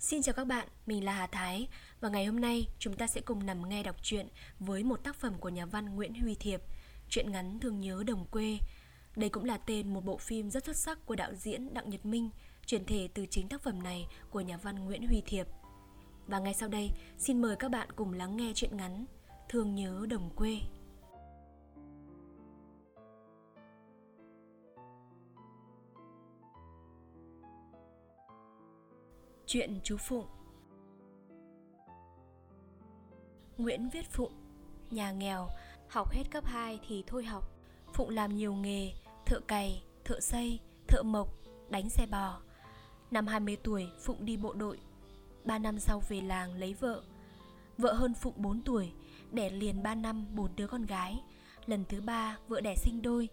Xin chào các bạn, mình là Hà Thái và ngày hôm nay chúng ta sẽ cùng nằm nghe đọc truyện với một tác phẩm của nhà văn Nguyễn Huy Thiệp, truyện ngắn Thương nhớ đồng quê. Đây cũng là tên một bộ phim rất xuất sắc của đạo diễn Đặng Nhật Minh, chuyển thể từ chính tác phẩm này của nhà văn Nguyễn Huy Thiệp. Và ngay sau đây, xin mời các bạn cùng lắng nghe truyện ngắn Thương nhớ đồng quê. Chuyện chú Phụng. Nguyễn Viết Phụng Nhà nghèo Học hết cấp 2 thì thôi học. Phụng làm nhiều nghề Thợ cày, thợ xây, thợ mộc, đánh xe bò. Năm 20 tuổi Phụng đi bộ đội. 3 năm sau về làng lấy vợ. Vợ hơn Phụng 4 tuổi Đẻ liền 3 năm 4 đứa con gái. Lần thứ ba vợ đẻ sinh đôi.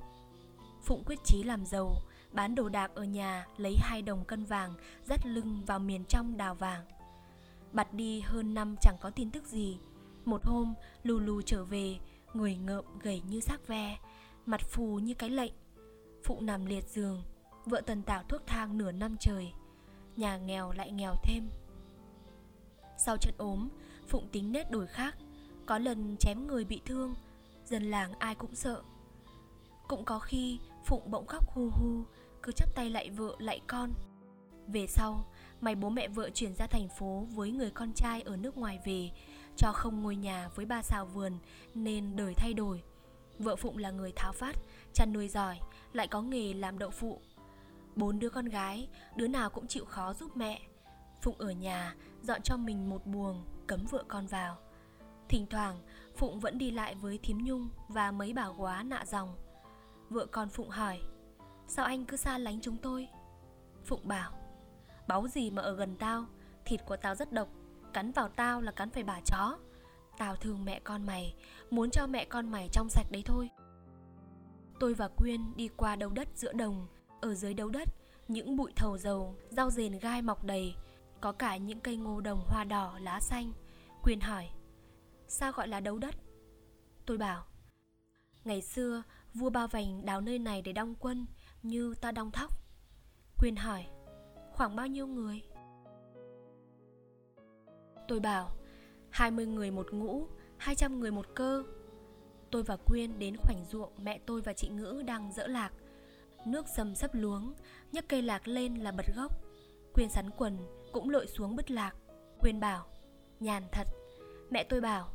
Phụng quyết chí làm giàu bán đồ đạc ở nhà, lấy hai đồng cân vàng, dắt lưng vào miền trong đào vàng. Bặt đi hơn năm chẳng có tin tức gì. Một hôm, lù lù trở về, người ngợm gầy như xác ve, mặt phù như cái lệnh. Phụ nằm liệt giường, vợ tần tảo thuốc thang nửa năm trời, nhà nghèo lại nghèo thêm. Sau trận ốm, phụng tính nết đổi khác. Có lần chém người bị thương, dân làng ai cũng sợ. Cũng có khi phụng bỗng khóc hu hu cứ chắp tay lại vợ, lại con. Về sau mày bố mẹ vợ chuyển ra thành phố với người con trai ở nước ngoài về, cho không ngôi nhà với ba xào vườn nên đời thay đổi. Vợ phụng là người tháo phát, chăn nuôi giỏi, lại có nghề làm đậu phụ. Bốn đứa con gái, đứa nào cũng chịu khó giúp mẹ. Phụng ở nhà, dọn cho mình một buồng, cấm vợ con vào. Thỉnh thoảng, phụng vẫn đi lại với thím nhung và mấy bà quá nạ dòng vợ con phụng hỏi, Sao anh cứ xa lánh chúng tôi? Phụng bảo, Báu gì mà ở gần tao, Thịt của tao rất độc, Cắn vào tao là cắn phải bà chó. Tao thương mẹ con mày, Muốn cho mẹ con mày trong sạch đấy thôi. Tôi và Quyên đi qua đầu đất giữa đồng. Ở dưới đấu đất, Những bụi thầu dầu, Rau rền gai mọc đầy, Có cả những cây ngô đồng hoa đỏ, lá xanh. Quyên hỏi, Sao gọi là đấu đất? Tôi bảo, Ngày xưa vua Ba Vành đào nơi này để đong quân, như ta đong thóc. Quyên hỏi, Khoảng bao nhiêu người? Tôi bảo 20 người một ngũ 200 người một cơ. Tôi và Quyên đến khoảnh ruộng mẹ tôi và chị Ngữ đang dỡ lạc. Nước dầm sấp luống, nhấc cây lạc lên là bật gốc. Quyên sắn quần, cũng lội xuống bứt lạc. Quyên bảo, Nhàn thật. Mẹ tôi bảo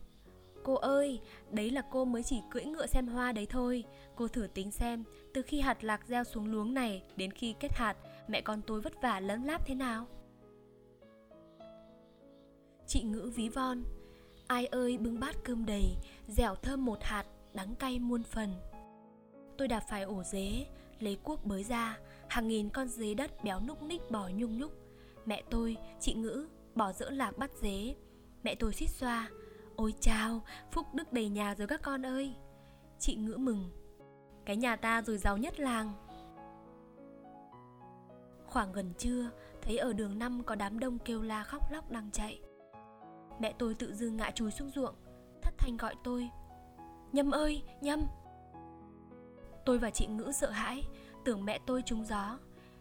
Cô ơi, đấy là cô mới chỉ cưỡi ngựa xem hoa đấy thôi. Cô thử tính xem, từ khi hạt lạc gieo xuống luống này đến khi kết hạt Mẹ con tôi vất vả lấm láp thế nào? Chị ngữ ví von Ai ơi bưng bát cơm đầy, dẻo thơm một hạt, đắng cay muôn phần. Tôi đạp phải ổ dế, lấy cuốc bới ra Hàng nghìn con dế đất béo núc ních bò nhung nhúc. Mẹ tôi, chị ngữ, bỏ dỡ lạc bắt dế. Mẹ tôi xít xoa Ôi chao, phúc đức đầy nhà rồi các con ơi. Chị ngữ mừng. Cái nhà ta rồi giàu nhất làng. Khoảng gần trưa Thấy ở đường năm có đám đông kêu la khóc lóc đang chạy. Mẹ tôi tự dưng ngã chúi xuống ruộng Thất thanh gọi tôi. Nhâm ơi, Nhâm. Tôi và chị ngữ sợ hãi Tưởng mẹ tôi trúng gió.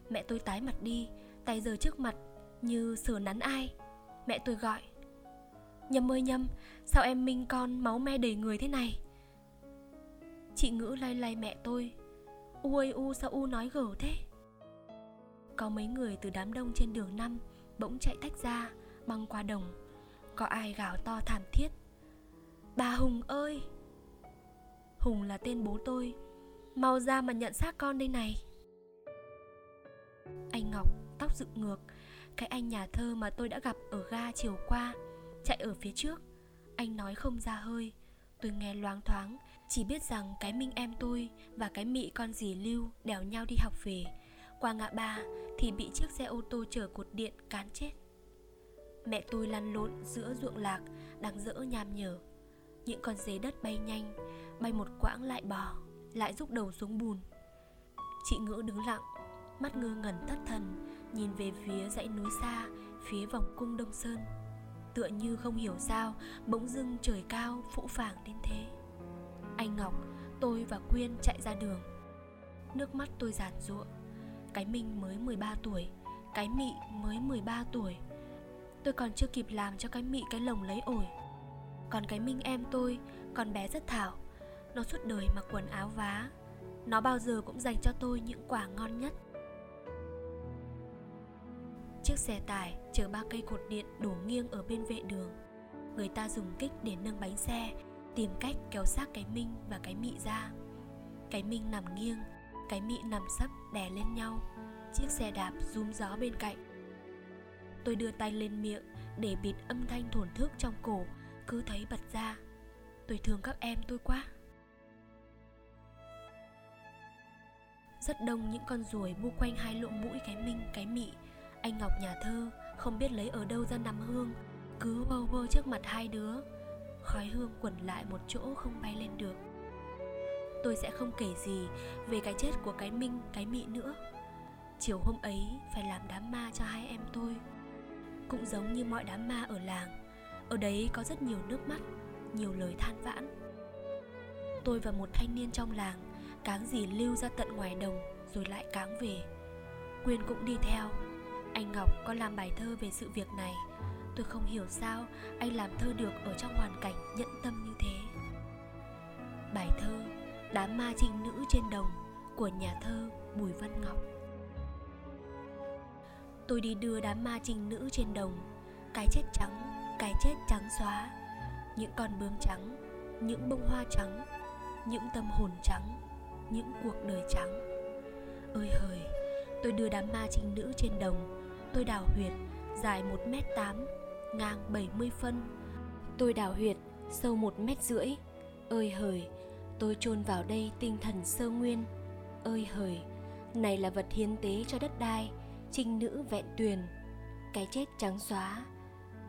Mẹ tôi tái mặt đi Tay giơ trước mặt Như sờ nắn ai. Mẹ tôi gọi. Nhâm ơi Nhâm, Sao em minh con máu me đầy người thế này? Chị ngữ lay lay mẹ tôi. U ơi U, sao U nói gở thế? Có mấy người từ đám đông trên đường năm Bỗng chạy tách ra, Băng qua đồng. Có ai gào to thảm thiết, Bà Hùng ơi! Hùng là tên bố tôi. Mau ra mà nhận xác con đây này. Anh Ngọc tóc dựng ngược, Cái anh nhà thơ mà tôi đã gặp ở ga chiều qua. Chạy ở phía trước. Anh nói không ra hơi. Tôi nghe loáng thoáng, Chỉ biết rằng cái Minh em tôi Và cái Mị con dì Lưu đèo nhau đi học về. Qua ngã ba Thì bị chiếc xe ô tô chở cột điện cán chết. Mẹ tôi lăn lộn giữa ruộng lạc, Đang dỡ nham nhở. Những con dế đất bay nhanh, Bay một quãng lại bò, Lại rút đầu xuống bùn. Chị Ngữ đứng lặng, Mắt ngơ ngẩn thất thần, Nhìn về phía dãy núi xa, Phía vòng cung Đông Sơn. Tựa như không hiểu sao Bỗng dưng trời cao phũ phàng đến thế. Anh Ngọc, tôi và Quyên chạy ra đường. Nước mắt tôi giàn giụa. Cái Minh mới 13 tuổi Cái Mị mới 13 tuổi. Tôi còn chưa kịp làm cho cái mị cái lồng lấy ổi. Còn cái Minh em tôi còn bé rất thảo. Nó suốt đời mặc quần áo vá. Nó bao giờ cũng dành cho tôi những quả ngon nhất. Chiếc xe tải chở ba cây cột điện đổ nghiêng ở bên vệ đường. Người ta dùng kích để nâng bánh xe Tìm cách kéo xác cái Minh và cái Mị ra. Cái Minh nằm nghiêng Cái Mị nằm sấp đè lên nhau. Chiếc xe đạp rúm gió bên cạnh. Tôi đưa tay lên miệng Để bịt âm thanh thổn thức trong cổ Cứ thấy bật ra. Tôi thương các em tôi quá. Rất đông những con ruồi bu quanh hai lỗ mũi cái Minh, cái Mị. Anh Ngọc nhà thơ không biết lấy ở đâu ra nắm hương Cứ vơ vơ trước mặt hai đứa. Khói hương quẩn lại một chỗ không bay lên được. Tôi sẽ không kể gì về cái chết của cái Minh, cái Mị nữa. Chiều hôm ấy phải làm đám ma cho hai em tôi. Cũng giống như mọi đám ma ở làng Ở đấy có rất nhiều nước mắt, nhiều lời than vãn. Tôi và một thanh niên trong làng Cáng gì lưu ra tận ngoài đồng rồi lại cáng về. Quyên cũng đi theo. Anh Ngọc có làm bài thơ về sự việc này. Tôi không hiểu sao anh làm thơ được ở trong hoàn cảnh nhẫn tâm như thế. Bài thơ Đám ma trinh nữ trên đồng của nhà thơ Bùi Văn Ngọc. Tôi đi đưa đám ma trinh nữ trên đồng. Cái chết trắng, cái chết trắng xóa. Những con bướm trắng, những bông hoa trắng Những tâm hồn trắng, những cuộc đời trắng. Ơi hời, tôi đưa đám ma trinh nữ trên đồng Tôi đào huyệt dài 1m8 ngang 70 phân. Tôi đào huyệt sâu một mét rưỡi. Ơi hời, tôi chôn vào đây tinh thần sơ nguyên. Ơi hời, này là vật hiến tế cho đất đai, trinh nữ vẹn tuyền. Cái chết trắng xóa,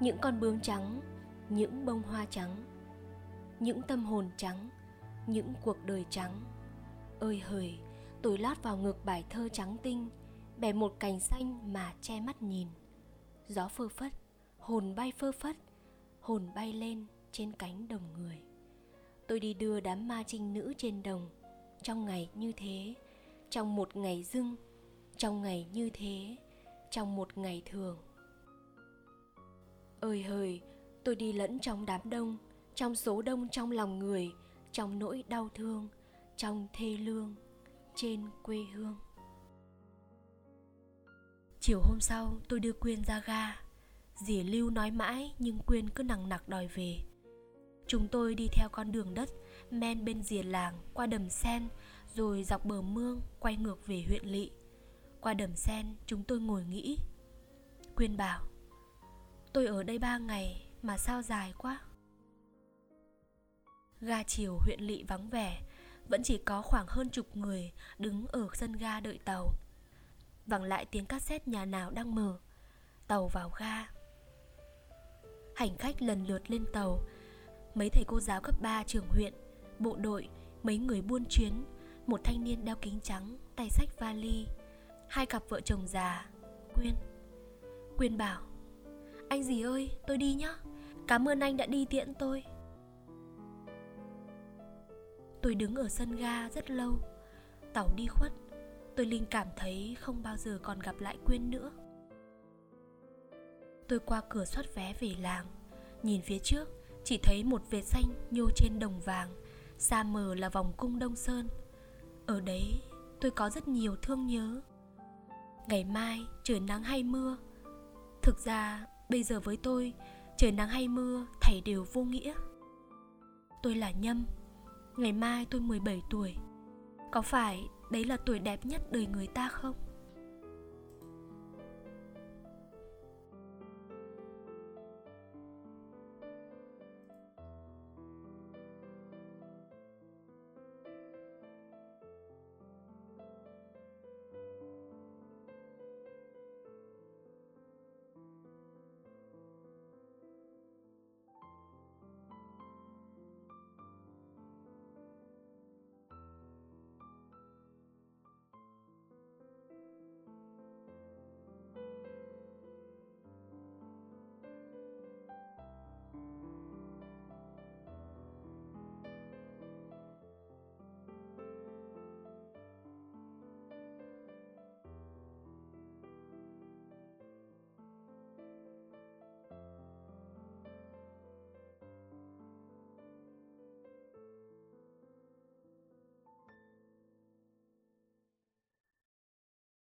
những con bướm trắng, những bông hoa trắng, những tâm hồn trắng, những cuộc đời trắng. Ơi hời, tôi lót vào ngực bài thơ trắng tinh, bẻ một cành xanh mà che mắt nhìn. Gió phơ phất, hồn bay phơ phất hồn bay lên trên cánh đồng người. Tôi đi đưa đám ma trinh nữ trên đồng. Trong ngày như thế trong một ngày dưng trong ngày như thế trong một ngày thường. Ơi hời tôi đi lẫn trong đám đông trong số đông trong lòng người trong nỗi đau thương trong thê lương trên quê hương chiều hôm sau, tôi đưa quyên ra ga. Dì Lưu nói mãi, nhưng Quyên cứ nằng nặc đòi về. Chúng tôi đi theo con đường đất, Men bên rìa làng, qua đầm sen, Rồi dọc bờ mương, quay ngược về huyện lỵ Qua đầm sen, chúng tôi ngồi nghĩ. Quyên bảo, Tôi ở đây ba ngày, mà sao dài quá? Ga chiều huyện lỵ vắng vẻ, Vẫn chỉ có khoảng hơn chục người Đứng ở sân ga đợi tàu. Vẳng lại tiếng cassette nhà nào đang mở. Tàu vào ga. Hành khách lần lượt lên tàu. Mấy thầy cô giáo cấp 3 trường huyện, bộ đội, mấy người buôn chuyến, một thanh niên đeo kính trắng, tay sách vali, hai cặp vợ chồng già, Quyên. Quyên bảo, anh gì ơi, tôi đi nhá, cảm ơn anh đã đi tiễn tôi. Tôi đứng ở sân ga rất lâu, tàu đi khuất, tôi linh cảm thấy không bao giờ còn gặp lại Quyên nữa. Tôi qua cửa soát vé về làng. Nhìn phía trước, Chỉ thấy một vệt xanh nhô trên đồng vàng, Xa mờ là vòng cung Đông Sơn. Ở đấy, tôi có rất nhiều thương nhớ. Ngày mai, trời nắng hay mưa. Thực ra, bây giờ với tôi, Trời nắng hay mưa thảy đều vô nghĩa. Tôi là Nhâm. Ngày mai tôi 17 tuổi. Có phải đấy là tuổi đẹp nhất đời người ta không?